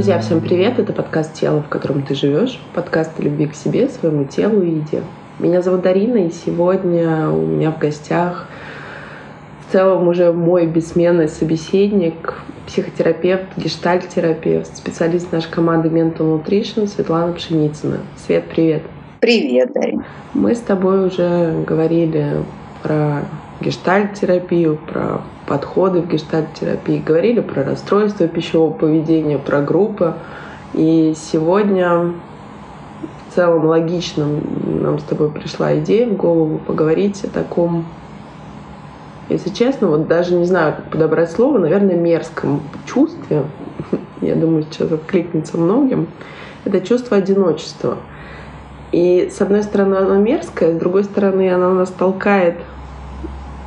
Друзья, всем привет! Это подкаст «Тело, в котором ты живешь», подкаст о любви к себе, своему телу и еде. Меня зовут Дарина, и сегодня у меня в гостях в целом уже мой бессменный собеседник, психотерапевт, гештальт-терапевт, специалист нашей команды Mental Nutrition Светлана Пшеницына. Свет, привет! Привет, Дарина! Мы с тобой уже говорили про гештальт-терапию, про подходы в гештальт-терапии, говорили про расстройство пищевого поведения, про группы. И сегодня в целом логично нам с тобой пришла идея в голову поговорить о таком, если честно, вот даже не знаю, как подобрать слово, наверное, мерзком чувстве. Я думаю, сейчас откликнется многим. Это чувство одиночества. И с одной стороны оно мерзкое, с другой стороны оно нас толкает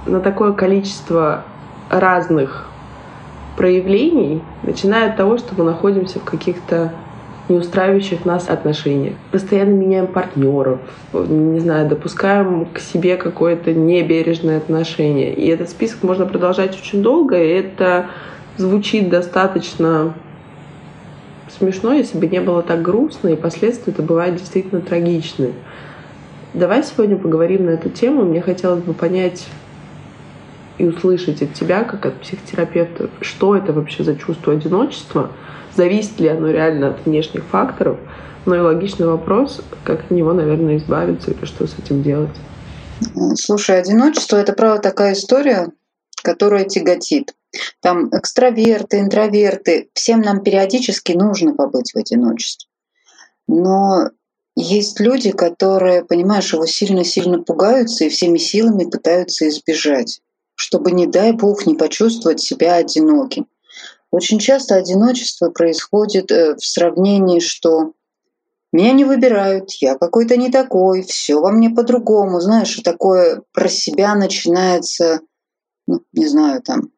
на такое количество разных проявлений, начиная от того, что мы находимся в каких-то не нас отношениях. Постоянно меняем партнеров, не знаю, допускаем к себе какое-то небережное отношение. И этот список можно продолжать очень долго, и это звучит достаточно смешно, если бы не было так грустно, и последствия это бывают действительно трагичные. Давай сегодня поговорим на эту тему. Мне хотелось бы понять, и услышать от тебя, как от психотерапевта, что это вообще за чувство одиночества, зависит ли оно реально от внешних факторов, ну и логичный вопрос, как от него, наверное, избавиться или что с этим делать. Слушай, одиночество — это, правда, такая история, которая тяготит. Там экстраверты, интроверты, всем нам периодически нужно побыть в одиночестве. Но есть люди, которые, понимаешь, его сильно-сильно пугаются и всеми силами пытаются избежать чтобы, не дай бог, не почувствовать себя одиноким. Очень часто одиночество происходит э, в сравнении, что меня не выбирают, я какой-то не такой, все во мне по-другому. Знаешь, такое про себя начинается, ну, не знаю, там,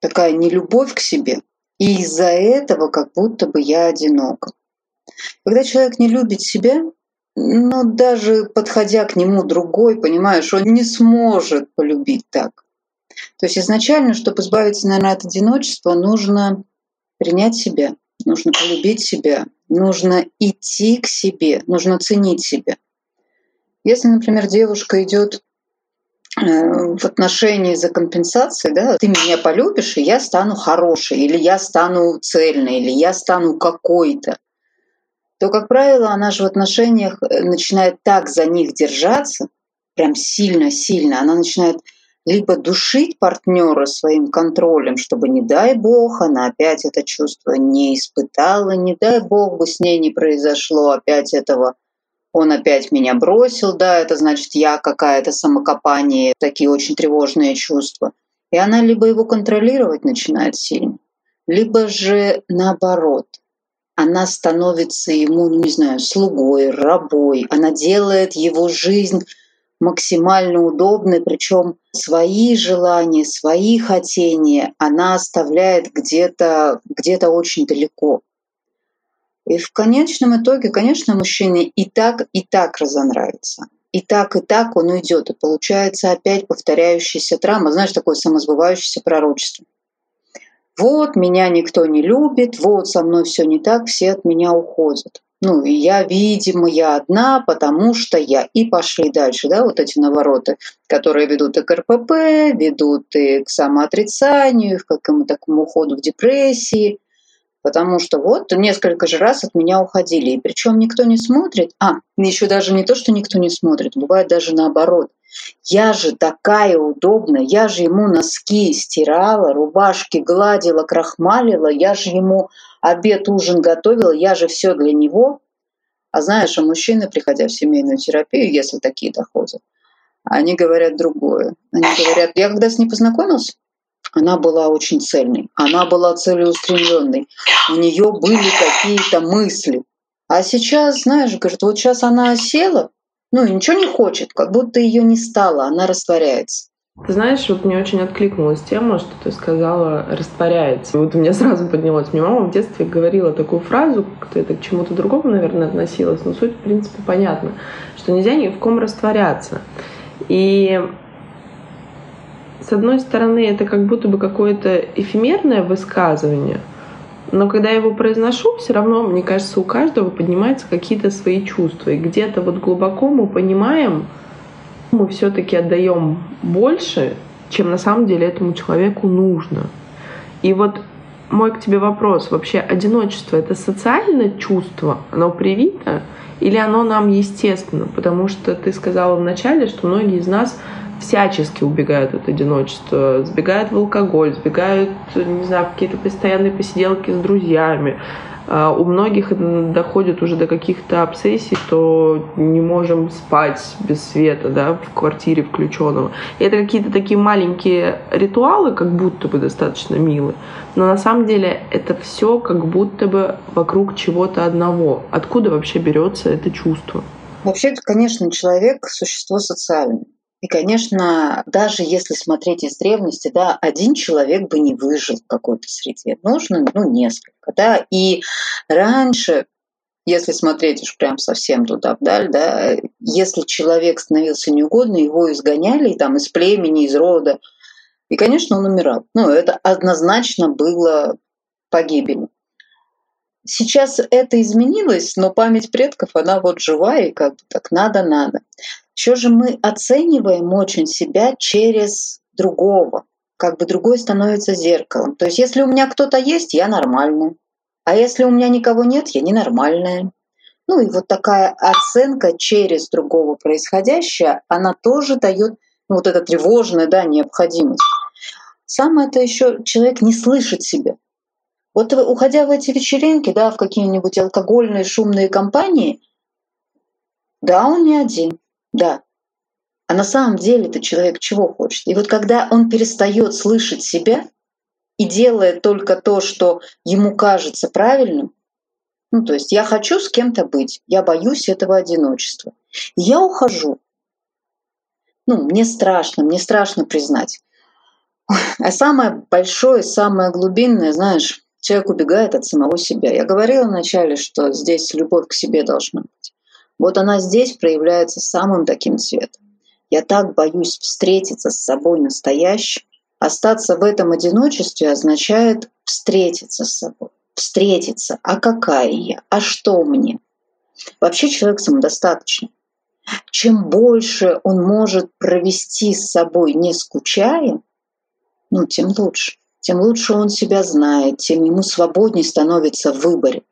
такая нелюбовь к себе. И из-за этого как будто бы я одинока. Когда человек не любит себя, ну, даже подходя к нему другой, понимаешь, он не сможет полюбить так. То есть изначально, чтобы избавиться, наверное, от одиночества, нужно принять себя, нужно полюбить себя, нужно идти к себе, нужно ценить себя. Если, например, девушка идет э, в отношении за компенсацией, да, ты меня полюбишь, и я стану хорошей, или я стану цельной, или я стану какой-то, то, как правило, она же в отношениях э, начинает так за них держаться, прям сильно-сильно, она начинает либо душить партнера своим контролем, чтобы, не дай бог, она опять это чувство не испытала, не дай бог бы с ней не произошло опять этого, он опять меня бросил, да, это значит я какая-то самокопание, такие очень тревожные чувства. И она либо его контролировать начинает сильно, либо же наоборот, она становится ему, ну не знаю, слугой, рабой, она делает его жизнь максимально удобной, причем свои желания, свои хотения она оставляет где-то где очень далеко. И в конечном итоге, конечно, мужчине и так, и так разонравится. И так, и так он уйдет. И получается опять повторяющаяся травма, знаешь, такое самосбывающееся пророчество. Вот меня никто не любит, вот со мной все не так, все от меня уходят. Ну, я, видимо, я одна, потому что я. И пошли дальше, да, вот эти навороты, которые ведут и к РПП, ведут и к самоотрицанию, и к какому-то такому уходу в депрессии. Потому что вот несколько же раз от меня уходили. И причем никто не смотрит. А, еще даже не то, что никто не смотрит, бывает даже наоборот. Я же такая удобная, я же ему носки стирала, рубашки гладила, крахмалила, я же ему обед, ужин готовила, я же все для него. А знаешь, а мужчины, приходя в семейную терапию, если такие доходят, они говорят другое. Они говорят, я когда с ней познакомился, она была очень цельной, она была целеустремленной, у нее были какие-то мысли. А сейчас, знаешь, говорит, вот сейчас она села, ну и ничего не хочет, как будто ее не стало, она растворяется. Ты знаешь, вот мне очень откликнулась тема, что ты сказала «растворяется». Вот у меня сразу поднялось. Мне мама в детстве говорила такую фразу, как-то это к чему-то другому, наверное, относилась, но суть, в принципе, понятна, что нельзя ни в ком растворяться. И с одной стороны, это как будто бы какое-то эфемерное высказывание, Но когда я его произношу, все равно, мне кажется, у каждого поднимаются какие-то свои чувства. И где-то вот глубоко мы понимаем, мы все-таки отдаем больше, чем на самом деле этому человеку нужно. И вот мой к тебе вопрос. Вообще одиночество — это социальное чувство? Оно привито? Или оно нам естественно? Потому что ты сказала вначале, что многие из нас всячески убегают от одиночества, сбегают в алкоголь, сбегают, не знаю, какие-то постоянные посиделки с друзьями, а, у многих доходит уже до каких-то обсессий, то не можем спать без света, да, в квартире включенного. И это какие-то такие маленькие ритуалы, как будто бы достаточно милые, но на самом деле это все как будто бы вокруг чего-то одного. Откуда вообще берется это чувство? Вообще, конечно, человек — существо социальное. И, конечно, даже если смотреть из древности, да, один человек бы не выжил в какой-то среде. Нужно, ну, несколько, да. И раньше, если смотреть уж прям совсем туда вдаль, да, если человек становился неугодный, его изгоняли там из племени, из рода, и, конечно, он умирал. Ну, это однозначно было погибелью. Сейчас это изменилось, но память предков, она вот живая, и как бы так надо-надо. Еще же мы оцениваем очень себя через другого. Как бы другой становится зеркалом. То есть если у меня кто-то есть, я нормальная. А если у меня никого нет, я ненормальная. Ну и вот такая оценка через другого происходящее, она тоже дает ну, вот эта тревожная да, необходимость. Самое это еще человек не слышит себя. Вот уходя в эти вечеринки, да, в какие-нибудь алкогольные шумные компании, да, он не один. Да. А на самом деле это человек чего хочет? И вот когда он перестает слышать себя и делает только то, что ему кажется правильным, ну, то есть я хочу с кем-то быть, я боюсь этого одиночества. И я ухожу. Ну, мне страшно, мне страшно признать. А самое большое, самое глубинное, знаешь, человек убегает от самого себя. Я говорила вначале, что здесь любовь к себе должна быть. Вот она здесь проявляется самым таким цветом. Я так боюсь встретиться с собой настоящим. Остаться в этом одиночестве означает встретиться с собой. Встретиться. А какая я? А что мне? Вообще человек самодостаточный. Чем больше он может провести с собой, не скучая, ну, тем лучше. Тем лучше он себя знает, тем ему свободнее становится в выборе.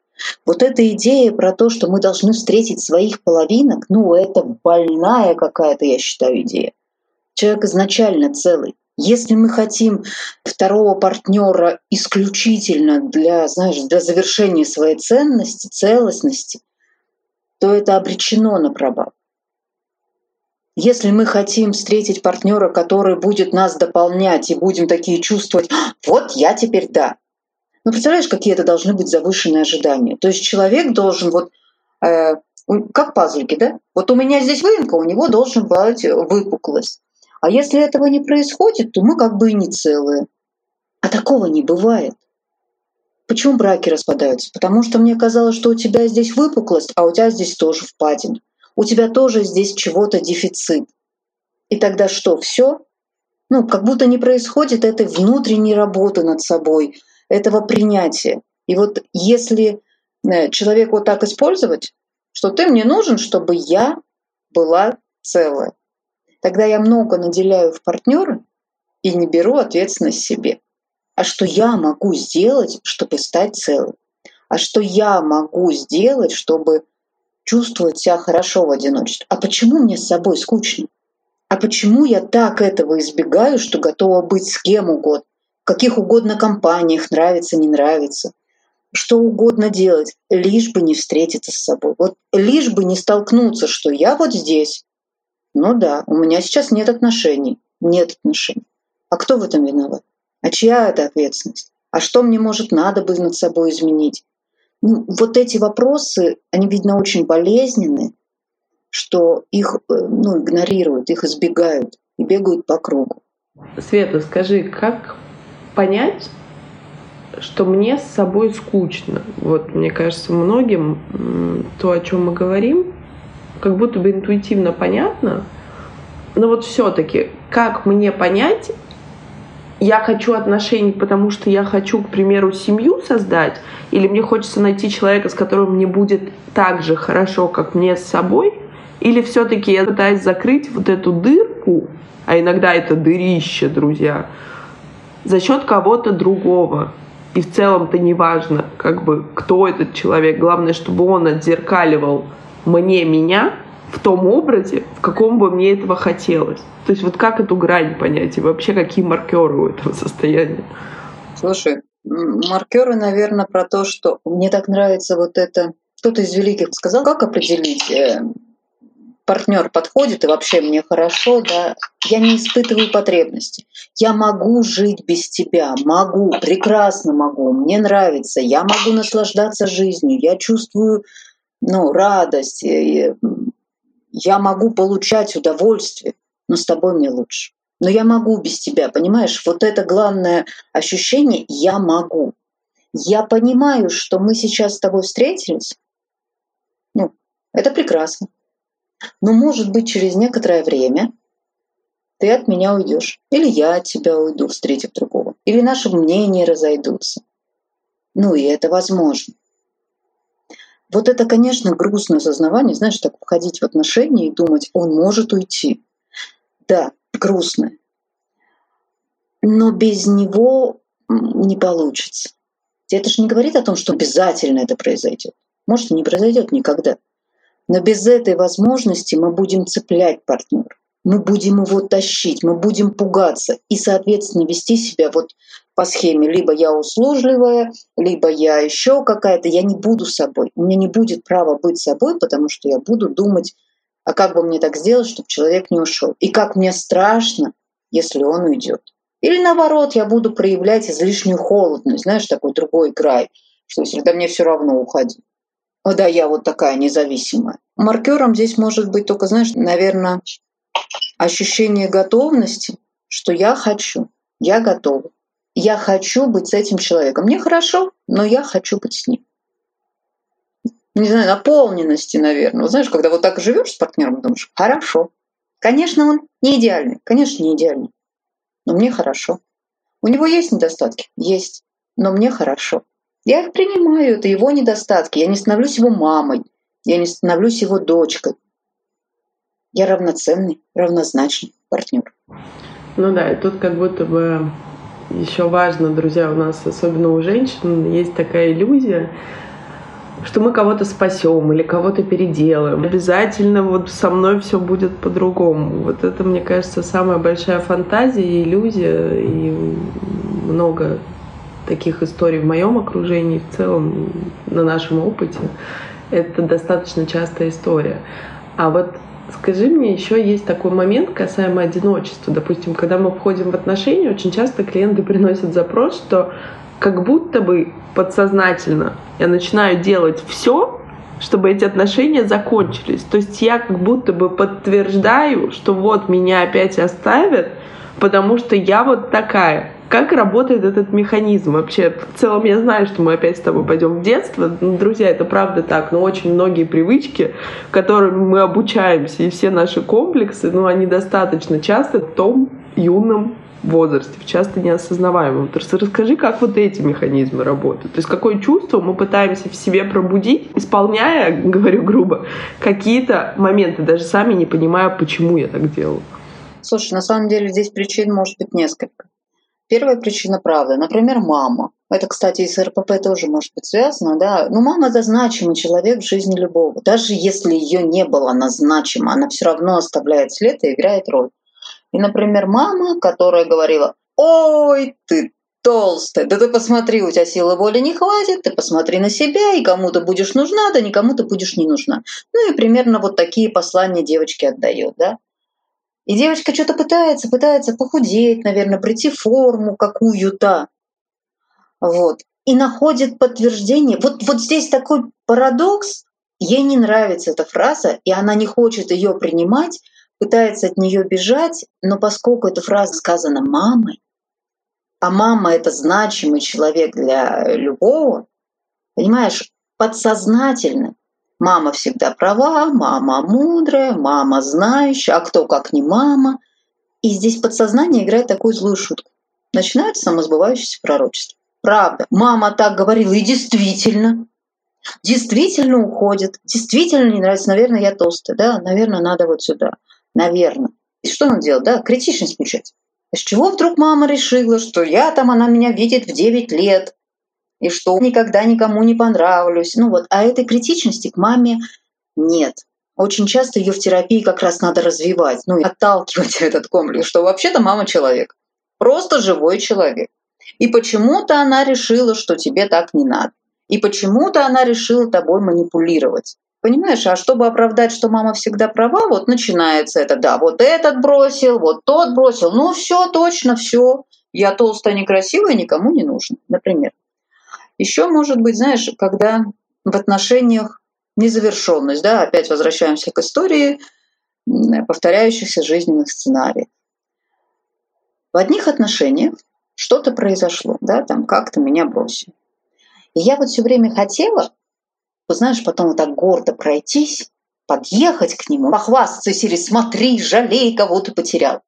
Вот эта идея про то, что мы должны встретить своих половинок, ну, это больная какая-то, я считаю, идея. Человек изначально целый. Если мы хотим второго партнера исключительно для, знаешь, для завершения своей ценности, целостности, то это обречено на провал. Если мы хотим встретить партнера, который будет нас дополнять и будем такие чувствовать, «А, вот я теперь да, ну, представляешь, какие это должны быть завышенные ожидания? То есть человек должен вот э, как пазлики, да? Вот у меня здесь выемка, у него должен быть выпуклость. А если этого не происходит, то мы как бы и не целые. А такого не бывает. Почему браки распадаются? Потому что мне казалось, что у тебя здесь выпуклость, а у тебя здесь тоже впадин. У тебя тоже здесь чего-то дефицит. И тогда что, все? Ну, как будто не происходит этой внутренней работы над собой, этого принятия. И вот если э, человек вот так использовать, что ты мне нужен, чтобы я была целая, тогда я много наделяю в партнера и не беру ответственность себе. А что я могу сделать, чтобы стать целым? А что я могу сделать, чтобы чувствовать себя хорошо в одиночестве? А почему мне с собой скучно? А почему я так этого избегаю, что готова быть с кем угодно? каких угодно компаниях, нравится, не нравится, что угодно делать, лишь бы не встретиться с собой. Вот лишь бы не столкнуться, что я вот здесь. Ну да, у меня сейчас нет отношений. Нет отношений. А кто в этом виноват? А чья это ответственность? А что мне, может, надо бы над собой изменить? Вот эти вопросы, они, видно, очень болезненные, что их э, ну, игнорируют, их избегают и бегают по кругу. Света, скажи, как понять, что мне с собой скучно. Вот, мне кажется, многим то, о чем мы говорим, как будто бы интуитивно понятно, но вот все-таки, как мне понять, я хочу отношений, потому что я хочу, к примеру, семью создать, или мне хочется найти человека, с которым мне будет так же хорошо, как мне с собой, или все-таки я пытаюсь закрыть вот эту дырку, а иногда это дырище, друзья, за счет кого-то другого. И в целом-то не важно, как бы, кто этот человек. Главное, чтобы он отзеркаливал мне меня в том образе, в каком бы мне этого хотелось. То есть вот как эту грань понять и вообще какие маркеры у этого состояния? Слушай, маркеры, наверное, про то, что мне так нравится вот это. Кто-то из великих сказал, как определить э, партнер подходит и вообще мне хорошо, да, я не испытываю потребности. Я могу жить без тебя, могу, прекрасно могу, мне нравится, я могу наслаждаться жизнью, я чувствую ну, радость, я могу получать удовольствие но с тобой мне лучше. Но я могу без тебя, понимаешь? Вот это главное ощущение «я могу». Я понимаю, что мы сейчас с тобой встретились. Ну, это прекрасно. Но, может быть, через некоторое время ты от меня уйдешь. Или я от тебя уйду, встретив другого. Или наши мнения разойдутся. Ну и это возможно. Вот это, конечно, грустное осознавание, знаешь, так входить в отношения и думать, он может уйти. Да, грустно. Но без него не получится. Это же не говорит о том, что обязательно это произойдет. Может, и не произойдет никогда. Но без этой возможности мы будем цеплять партнера. Мы будем его тащить, мы будем пугаться и, соответственно, вести себя вот по схеме либо я услужливая, либо я еще какая-то, я не буду собой. У меня не будет права быть собой, потому что я буду думать а как бы мне так сделать, чтобы человек не ушел? И как мне страшно, если он уйдет. Или наоборот, я буду проявлять излишнюю холодность, знаешь, такой другой край, что если да мне все равно уходи. О да, я вот такая независимая. Маркером здесь может быть только, знаешь, наверное, ощущение готовности, что я хочу, я готова. Я хочу быть с этим человеком. Мне хорошо, но я хочу быть с ним не знаю, наполненности, наверное. Вот знаешь, когда вот так живешь с партнером, думаешь, хорошо. Конечно, он не идеальный, конечно, не идеальный, но мне хорошо. У него есть недостатки? Есть, но мне хорошо. Я их принимаю, это его недостатки. Я не становлюсь его мамой, я не становлюсь его дочкой. Я равноценный, равнозначный партнер. Ну да, и тут как будто бы еще важно, друзья, у нас, особенно у женщин, есть такая иллюзия, что мы кого-то спасем или кого-то переделаем. Обязательно вот со мной все будет по-другому. Вот это, мне кажется, самая большая фантазия и иллюзия. И много таких историй в моем окружении, в целом на нашем опыте. Это достаточно частая история. А вот Скажи мне, еще есть такой момент касаемо одиночества. Допустим, когда мы входим в отношения, очень часто клиенты приносят запрос, что как будто бы подсознательно я начинаю делать все, чтобы эти отношения закончились. То есть я как будто бы подтверждаю, что вот меня опять оставят, потому что я вот такая. Как работает этот механизм вообще? В целом я знаю, что мы опять с тобой пойдем в детство. Ну, друзья, это правда так. Но очень многие привычки, которыми мы обучаемся, и все наши комплексы, ну, они достаточно часто в том юном возрасте, часто неосознаваемом. То расскажи, как вот эти механизмы работают. То есть какое чувство мы пытаемся в себе пробудить, исполняя, говорю грубо, какие-то моменты, даже сами не понимая, почему я так делаю. Слушай, на самом деле здесь причин может быть несколько. Первая причина правда. Например, мама. Это, кстати, и с РПП тоже может быть связано, да. Но мама это значимый человек в жизни любого. Даже если ее не было, она значима, она все равно оставляет след и играет роль. И, например, мама, которая говорила, ой, ты толстая, да ты посмотри, у тебя силы воли не хватит, ты посмотри на себя, и кому-то будешь нужна, да никому ты будешь не нужна. Ну и примерно вот такие послания девочке отдает, да. И девочка что-то пытается, пытается похудеть, наверное, прийти в форму какую-то. Вот. И находит подтверждение. Вот, вот здесь такой парадокс. Ей не нравится эта фраза, и она не хочет ее принимать, пытается от нее бежать, но поскольку эта фраза сказана мамой, а мама это значимый человек для любого, понимаешь, подсознательно мама всегда права, мама мудрая, мама знающая, а кто как не мама. И здесь подсознание играет такую злую шутку. начинается самосбывающееся пророчество. Правда, мама так говорила, и действительно, действительно уходит, действительно не нравится, наверное, я толстая, да, наверное, надо вот сюда, наверное. И что он делает, да, критичность включать. С чего вдруг мама решила, что я там, она меня видит в 9 лет, и что никогда никому не понравлюсь. Ну вот, а этой критичности к маме нет. Очень часто ее в терапии как раз надо развивать, ну и отталкивать этот комплекс, что вообще-то мама человек, просто живой человек. И почему-то она решила, что тебе так не надо. И почему-то она решила тобой манипулировать. Понимаешь, а чтобы оправдать, что мама всегда права, вот начинается это, да, вот этот бросил, вот тот бросил, ну все, точно, все, я толстая, некрасивая, никому не нужна, например. Еще может быть, знаешь, когда в отношениях незавершенность, да, опять возвращаемся к истории повторяющихся жизненных сценариев. В одних отношениях что-то произошло, да, там как-то меня бросили. И я вот все время хотела, вот знаешь, потом вот так гордо пройтись, подъехать к нему, похвастаться серии «Смотри, жалей, кого ты потерял».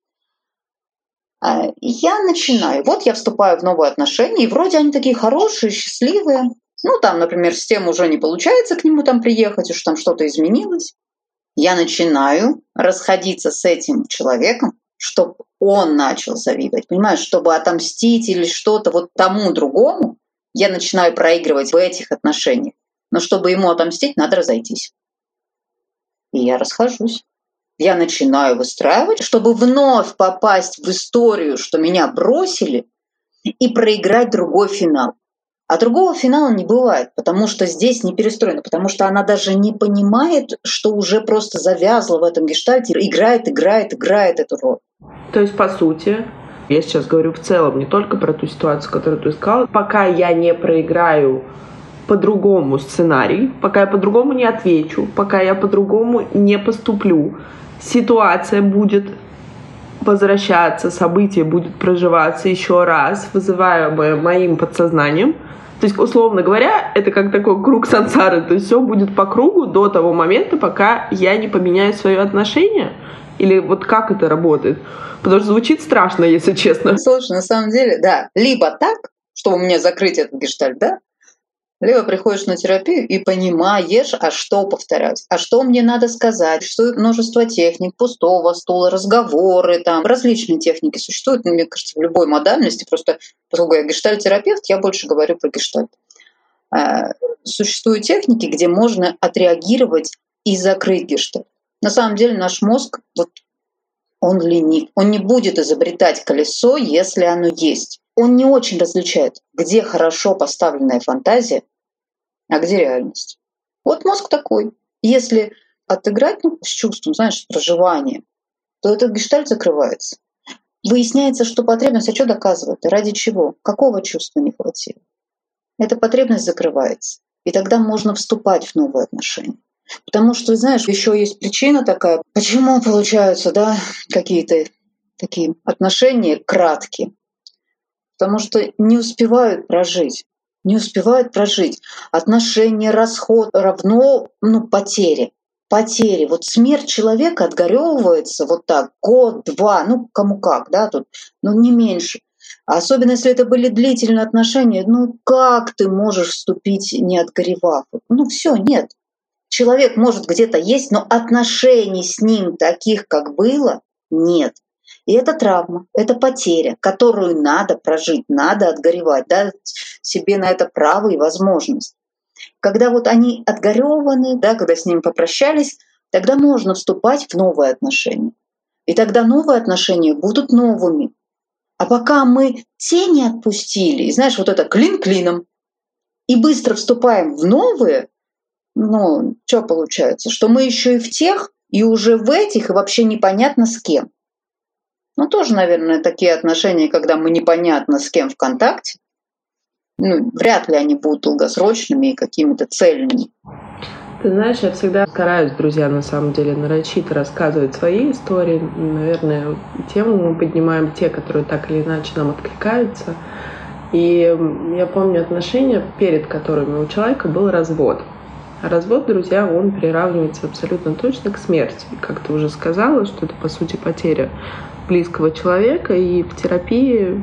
А, я начинаю. Вот я вступаю в новые отношения, и вроде они такие хорошие, счастливые. Ну, там, например, с тем уже не получается к нему там приехать, уж там что-то изменилось. Я начинаю расходиться с этим человеком, чтобы он начал завидовать. Понимаешь, чтобы отомстить или что-то вот тому другому, я начинаю проигрывать в этих отношениях. Но чтобы ему отомстить, надо разойтись. И я расхожусь. Я начинаю выстраивать, чтобы вновь попасть в историю, что меня бросили, и проиграть другой финал. А другого финала не бывает, потому что здесь не перестроено, потому что она даже не понимает, что уже просто завязла в этом гештальте, играет, играет, играет эту роль. То есть, по сути, я сейчас говорю в целом, не только про ту ситуацию, которую ты сказала, пока я не проиграю по-другому сценарий, пока я по-другому не отвечу, пока я по-другому не поступлю, ситуация будет возвращаться, событие будет проживаться еще раз, вызываемое моим подсознанием. То есть, условно говоря, это как такой круг сансары. То есть все будет по кругу до того момента, пока я не поменяю свое отношение. Или вот как это работает? Потому что звучит страшно, если честно. Слушай, на самом деле, да. Либо так, чтобы мне закрыть этот гештальт, да, либо приходишь на терапию и понимаешь, а что повторять, а что мне надо сказать. Существует множество техник, пустого стула, разговоры, там различные техники существуют, мне кажется, в любой модальности. Просто поскольку я гештальт-терапевт, я больше говорю про гештальт. А, существуют техники, где можно отреагировать и закрыть гештальт. На самом деле наш мозг, вот он ленив. Он не будет изобретать колесо, если оно есть он не очень различает, где хорошо поставленная фантазия, а где реальность. Вот мозг такой. Если отыграть ну, с чувством, знаешь, проживания, то этот гештальт закрывается. Выясняется, что потребность, а что доказывает, ради чего, какого чувства не хватило. Эта потребность закрывается. И тогда можно вступать в новые отношения. Потому что, знаешь, еще есть причина такая, почему получаются да, какие-то такие отношения краткие потому что не успевают прожить. Не успевают прожить. Отношения, расход равно ну, потере. Потери. Вот смерть человека отгоревывается вот так год-два, ну кому как, да, тут, ну не меньше. А особенно если это были длительные отношения, ну как ты можешь вступить, не отгоревав? Ну все, нет. Человек может где-то есть, но отношений с ним таких, как было, нет. И это травма, это потеря, которую надо прожить, надо отгоревать, дать себе на это право и возможность. Когда вот они отгореваны, да, когда с ним попрощались, тогда можно вступать в новые отношения. И тогда новые отношения будут новыми. А пока мы те не отпустили, и знаешь, вот это клин клином, и быстро вступаем в новые, ну, что получается? Что мы еще и в тех, и уже в этих, и вообще непонятно с кем. Ну, тоже, наверное, такие отношения, когда мы непонятно с кем в контакте. Ну, вряд ли они будут долгосрочными и какими-то цельными. Ты знаешь, я всегда стараюсь, друзья, на самом деле, нарочито рассказывать свои истории. Наверное, тему мы поднимаем те, которые так или иначе нам откликаются. И я помню отношения, перед которыми у человека был развод. А развод, друзья, он приравнивается абсолютно точно к смерти. Как ты уже сказала, что это, по сути, потеря близкого человека, и в терапии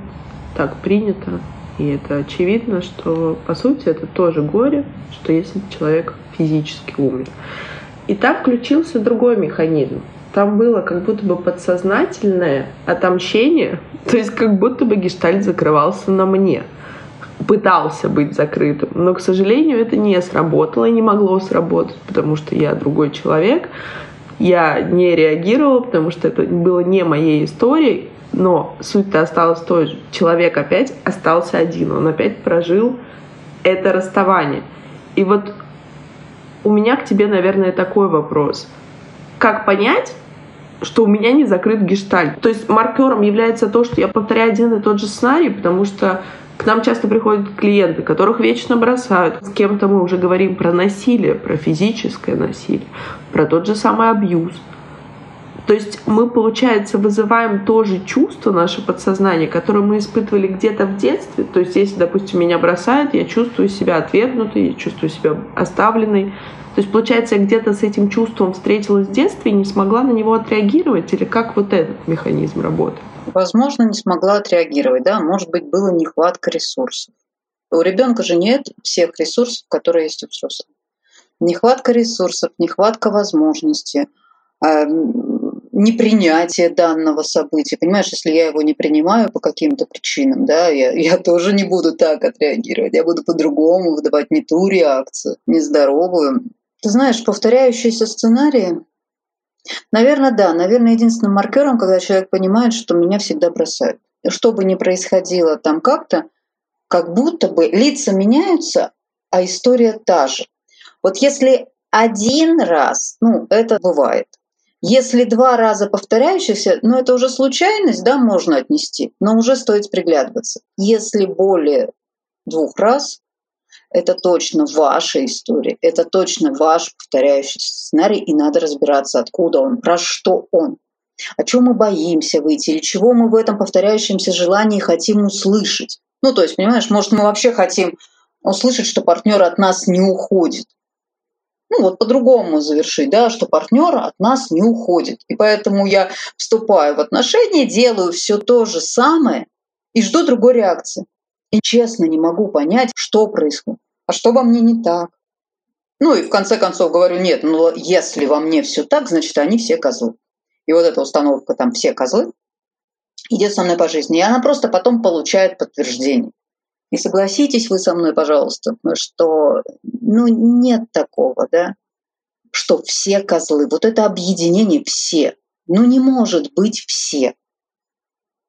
так принято, и это очевидно, что по сути это тоже горе, что если человек физически умер. И там включился другой механизм. Там было как будто бы подсознательное отомщение, то есть как будто бы гештальт закрывался на мне. Пытался быть закрытым, но, к сожалению, это не сработало и не могло сработать, потому что я другой человек, я не реагировала, потому что это было не моей историей, но суть-то осталась той же. Человек опять остался один, он опять прожил это расставание. И вот у меня к тебе, наверное, такой вопрос. Как понять, что у меня не закрыт гештальт? То есть маркером является то, что я повторяю один и тот же сценарий, потому что к нам часто приходят клиенты, которых вечно бросают. С кем-то мы уже говорим про насилие, про физическое насилие, про тот же самый абьюз. То есть мы, получается, вызываем тоже чувство, наше подсознание, которое мы испытывали где-то в детстве. То есть если, допустим, меня бросают, я чувствую себя отвергнутой, я чувствую себя оставленной. То есть, получается, я где-то с этим чувством встретилась в детстве и не смогла на него отреагировать? Или как вот этот механизм работает? Возможно, не смогла отреагировать, да, может быть, была нехватка ресурсов. У ребенка же нет всех ресурсов, которые есть у взрослых. Нехватка ресурсов, нехватка возможностей, эм, непринятие данного события. Понимаешь, если я его не принимаю по каким-то причинам, да, я, я тоже не буду так отреагировать. Я буду по-другому выдавать не ту реакцию, нездоровую. Ты знаешь, повторяющиеся сценарии Наверное, да. Наверное, единственным маркером, когда человек понимает, что меня всегда бросают. Что бы ни происходило там как-то, как будто бы лица меняются, а история та же. Вот если один раз, ну, это бывает. Если два раза повторяющихся, ну, это уже случайность, да, можно отнести, но уже стоит приглядываться. Если более двух раз, это точно ваша история, это точно ваш повторяющийся сценарий, и надо разбираться, откуда он, про что он. О чем мы боимся выйти, или чего мы в этом повторяющемся желании хотим услышать. Ну, то есть, понимаешь, может, мы вообще хотим услышать, что партнер от нас не уходит. Ну, вот по-другому завершить, да, что партнер от нас не уходит. И поэтому я вступаю в отношения, делаю все то же самое и жду другой реакции. И честно не могу понять, что происходит а что во мне не так? Ну и в конце концов говорю, нет, ну если во мне все так, значит они все козлы. И вот эта установка там все козлы идет со мной по жизни. И она просто потом получает подтверждение. И согласитесь вы со мной, пожалуйста, что ну, нет такого, да, что все козлы. Вот это объединение все. Ну не может быть все.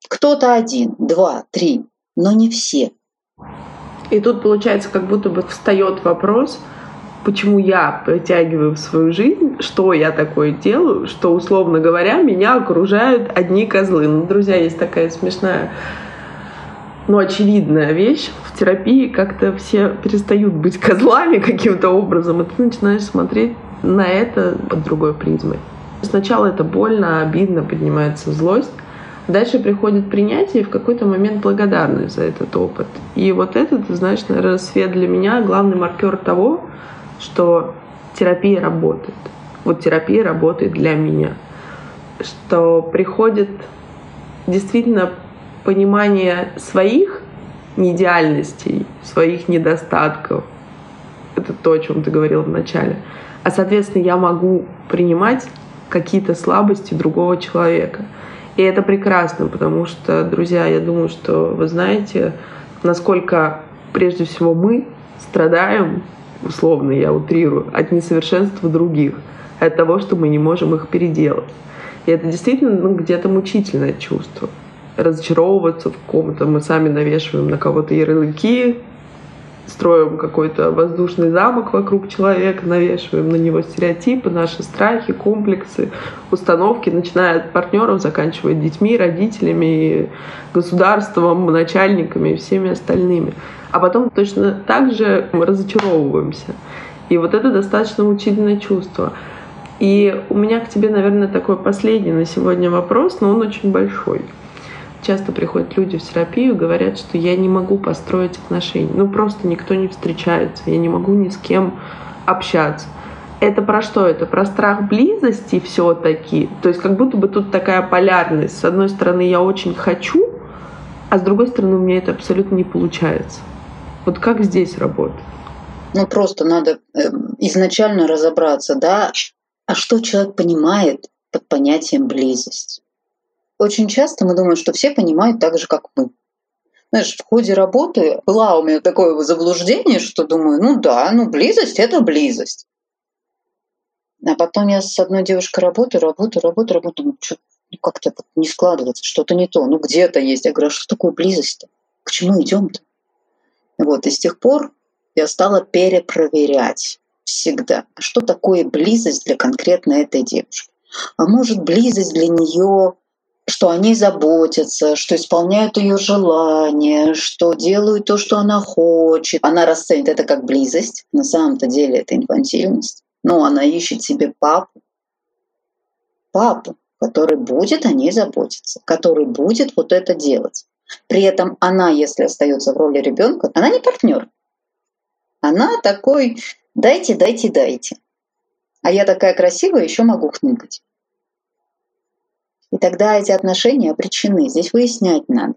Кто-то один, два, три, но не все. И тут получается, как будто бы встает вопрос, почему я притягиваю в свою жизнь, что я такое делаю, что, условно говоря, меня окружают одни козлы. Ну, друзья, есть такая смешная, но очевидная вещь. В терапии как-то все перестают быть козлами каким-то образом, и ты начинаешь смотреть на это под другой призмой. Сначала это больно, обидно, поднимается злость, Дальше приходит принятие и в какой-то момент благодарность за этот опыт. И вот это, ты знаешь, наверное, свет для меня главный маркер того, что терапия работает. Вот терапия работает для меня. Что приходит действительно понимание своих неидеальностей, своих недостатков. Это то, о чем ты говорил в начале. А, соответственно, я могу принимать какие-то слабости другого человека – и это прекрасно, потому что, друзья, я думаю, что вы знаете, насколько прежде всего мы страдаем, условно я утрирую, от несовершенства других, от того, что мы не можем их переделать. И это действительно ну, где-то мучительное чувство. Разочаровываться в ком-то, мы сами навешиваем на кого-то ярлыки, строим какой-то воздушный замок вокруг человека, навешиваем на него стереотипы, наши страхи, комплексы, установки, начиная от партнеров, заканчивая детьми, родителями, государством, начальниками и всеми остальными. А потом точно так же мы разочаровываемся. И вот это достаточно мучительное чувство. И у меня к тебе, наверное, такой последний на сегодня вопрос, но он очень большой часто приходят люди в терапию говорят, что я не могу построить отношения. Ну, просто никто не встречается, я не могу ни с кем общаться. Это про что? Это про страх близости все-таки. То есть как будто бы тут такая полярность. С одной стороны, я очень хочу, а с другой стороны у меня это абсолютно не получается. Вот как здесь работать? Ну, просто надо э, изначально разобраться, да, а что человек понимает под понятием близость. Очень часто мы думаем, что все понимают так же, как мы. Знаешь, в ходе работы была у меня такое заблуждение, что думаю, ну да, ну близость — это близость. А потом я с одной девушкой работаю, работаю, работаю, работаю, ну, что ну, как-то не складывается, что-то не то, ну где-то есть. Я говорю, а что такое близость-то? К чему идем-то? Вот, и с тех пор я стала перепроверять всегда, а что такое близость для конкретно этой девушки. А может, близость для нее, что о ней заботятся, что исполняют ее желания, что делают то, что она хочет. Она расценит это как близость. На самом-то деле это инфантильность. Но она ищет себе папу. Папу, который будет о ней заботиться, который будет вот это делать. При этом она, если остается в роли ребенка, она не партнер. Она такой «дайте, дайте, дайте». А я такая красивая, еще могу хныкать. И тогда эти отношения обречены. Здесь выяснять надо.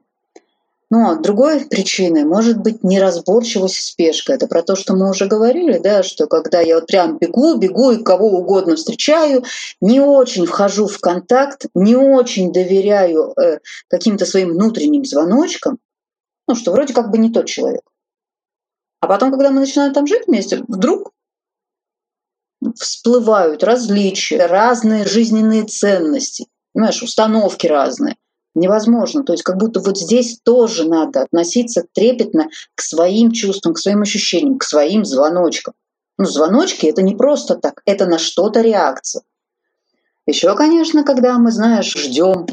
Но другой причиной может быть неразборчивость спешка. Это про то, что мы уже говорили, да, что когда я вот прям бегу, бегу и кого угодно встречаю, не очень вхожу в контакт, не очень доверяю э, каким-то своим внутренним звоночкам, ну, что вроде как бы не тот человек. А потом, когда мы начинаем там жить вместе, вдруг всплывают различия, разные жизненные ценности, понимаешь, установки разные. Невозможно. То есть как будто вот здесь тоже надо относиться трепетно к своим чувствам, к своим ощущениям, к своим звоночкам. Ну, звоночки — это не просто так, это на что-то реакция. Еще, конечно, когда мы, знаешь, ждем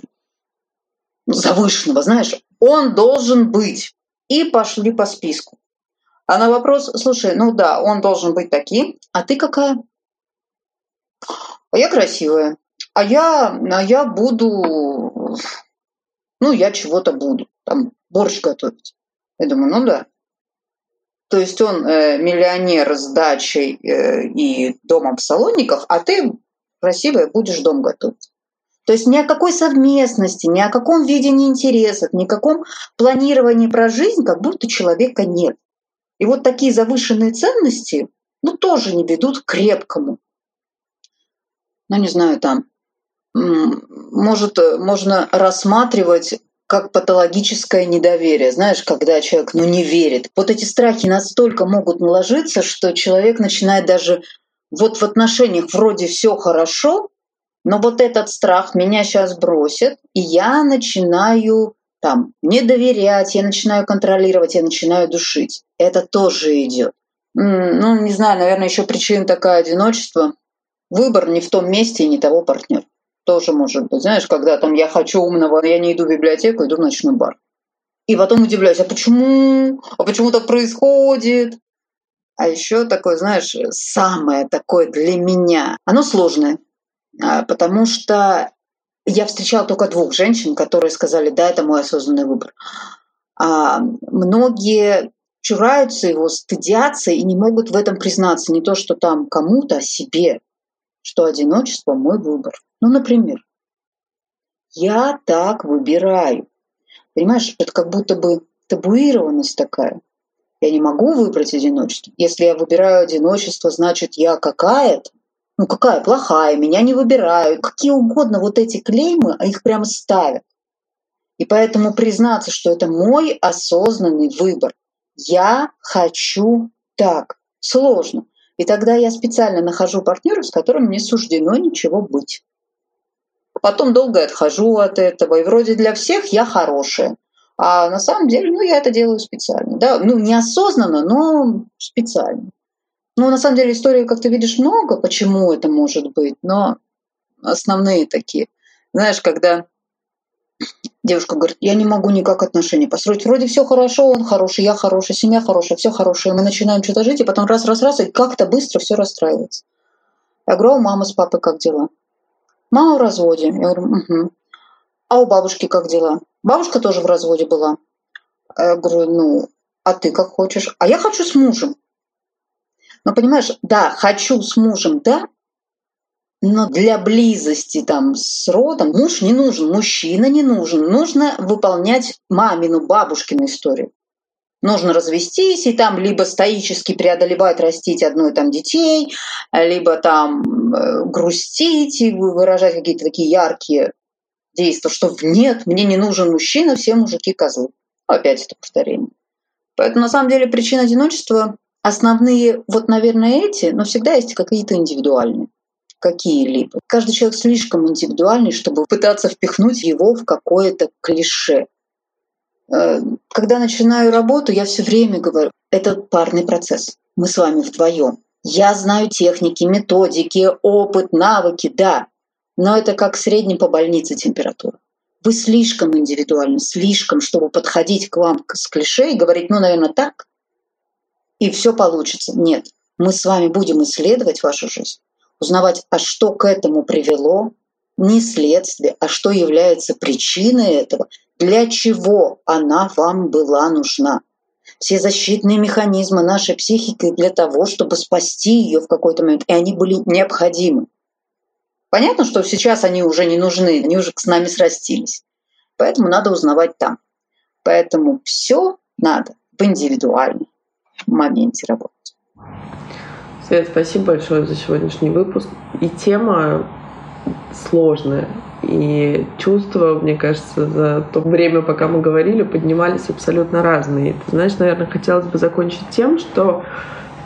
завышенного, знаешь, он должен быть. И пошли по списку. А на вопрос, слушай, ну да, он должен быть таким, а ты какая? А я красивая. А я, а я буду, ну, я чего-то буду, там, борщ готовить. Я думаю, ну да. То есть он э, миллионер с дачей э, и домом в Салониках, а ты красивая будешь дом готовить. То есть ни о какой совместности, ни о каком видении интересов, ни о каком планировании про жизнь, как будто человека нет. И вот такие завышенные ценности, ну, тоже не ведут к крепкому. Ну, не знаю, там, может, можно рассматривать как патологическое недоверие. Знаешь, когда человек ну, не верит. Вот эти страхи настолько могут наложиться, что человек начинает даже вот в отношениях вроде все хорошо, но вот этот страх меня сейчас бросит, и я начинаю там не доверять, я начинаю контролировать, я начинаю душить. Это тоже идет. Ну, не знаю, наверное, еще причина такая одиночество. Выбор не в том месте и не того партнера. Тоже может быть. Знаешь, когда там я хочу умного, я не иду в библиотеку, иду в ночной бар. И потом удивляюсь, а почему? А почему так происходит? А еще такое, знаешь, самое такое для меня, оно сложное, а, потому что я встречала только двух женщин, которые сказали, да, это мой осознанный выбор. А многие чураются его, стыдятся и не могут в этом признаться. Не то, что там кому-то, а себе, что одиночество – мой выбор. Ну, например, я так выбираю. Понимаешь, это как будто бы табуированность такая. Я не могу выбрать одиночество. Если я выбираю одиночество, значит, я какая-то ну какая плохая, меня не выбирают, какие угодно вот эти клеймы, а их прямо ставят. И поэтому признаться, что это мой осознанный выбор. Я хочу так. Сложно. И тогда я специально нахожу партнера, с которым не суждено ничего быть. Потом долго отхожу от этого. И вроде для всех я хорошая. А на самом деле, ну, я это делаю специально. Да? Ну, неосознанно, но специально. Ну, на самом деле, истории, как ты видишь, много, почему это может быть, но основные такие. Знаешь, когда девушка говорит, я не могу никак отношения построить. Вроде все хорошо, он хороший, я хорошая, семья хорошая, все хорошее. Мы начинаем что-то жить, и потом раз-раз-раз, и как-то быстро все расстраивается. Я говорю, а с папой как дела? Мама в разводе. Я говорю, угу. А у бабушки как дела? Бабушка тоже в разводе была. Я говорю, ну, а ты как хочешь? А я хочу с мужем. Но понимаешь, да, хочу с мужем, да, Но для близости там с родом муж не нужен, мужчина не нужен. Нужно выполнять мамину, бабушкину историю. Нужно развестись и там либо стоически преодолевать, растить одной там детей, либо там э, грустить и выражать какие-то такие яркие действия, что нет, мне не нужен мужчина, все мужики козлы. Опять это повторение. Поэтому на самом деле причина одиночества основные, вот, наверное, эти, но всегда есть какие-то индивидуальные какие-либо. Каждый человек слишком индивидуальный, чтобы пытаться впихнуть его в какое-то клише. Э, когда начинаю работу, я все время говорю, это парный процесс. Мы с вами вдвоем. Я знаю техники, методики, опыт, навыки, да. Но это как средний по больнице температура. Вы слишком индивидуальны, слишком, чтобы подходить к вам с клише и говорить, ну, наверное, так, и все получится. Нет, мы с вами будем исследовать вашу жизнь, узнавать, а что к этому привело, не следствие, а что является причиной этого, для чего она вам была нужна. Все защитные механизмы нашей психики для того, чтобы спасти ее в какой-то момент, и они были необходимы. Понятно, что сейчас они уже не нужны, они уже с нами срастились. Поэтому надо узнавать там. Поэтому все надо в индивидуальном моменте работать. Свет, спасибо большое за сегодняшний выпуск. И тема сложная. И чувства, мне кажется, за то время, пока мы говорили, поднимались абсолютно разные. Ты знаешь, наверное, хотелось бы закончить тем, что,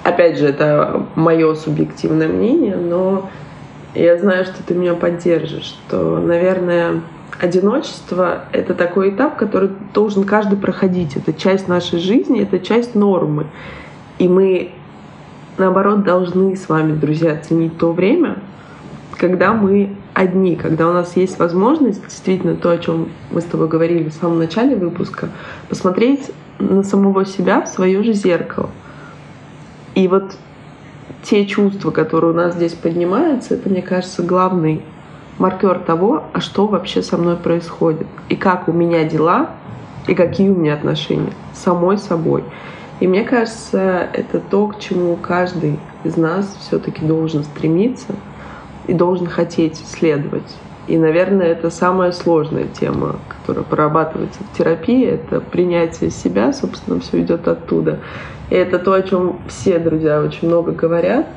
опять же, это мое субъективное мнение, но я знаю, что ты меня поддержишь, что, наверное, одиночество — это такой этап, который должен каждый проходить. Это часть нашей жизни, это часть нормы. И мы, наоборот, должны с вами, друзья, ценить то время, когда мы одни, когда у нас есть возможность, действительно то, о чем мы с тобой говорили в самом начале выпуска, посмотреть на самого себя в свое же зеркало. И вот те чувства, которые у нас здесь поднимаются, это, мне кажется, главный маркер того, а что вообще со мной происходит, и как у меня дела, и какие у меня отношения с самой собой. И мне кажется, это то, к чему каждый из нас все-таки должен стремиться и должен хотеть следовать. И, наверное, это самая сложная тема, которая прорабатывается в терапии. Это принятие себя, собственно, все идет оттуда. И это то, о чем все друзья очень много говорят,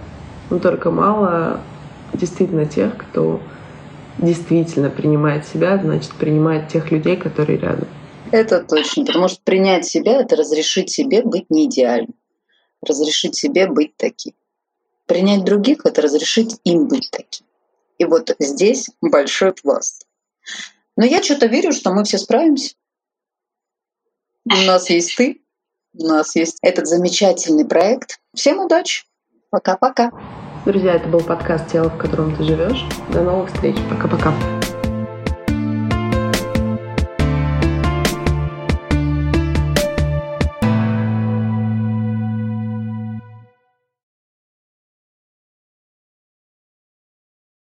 но только мало действительно тех, кто действительно принимает себя, значит, принимает тех людей, которые рядом. Это точно, потому что принять себя — это разрешить себе быть не идеальным, разрешить себе быть таким. Принять других — это разрешить им быть таким. И вот здесь большой пласт. Но я что-то верю, что мы все справимся. У нас есть ты, у нас есть этот замечательный проект. Всем удачи. Пока-пока. Друзья, это был подкаст «Тело, в котором ты живешь». До новых встреч. Пока-пока.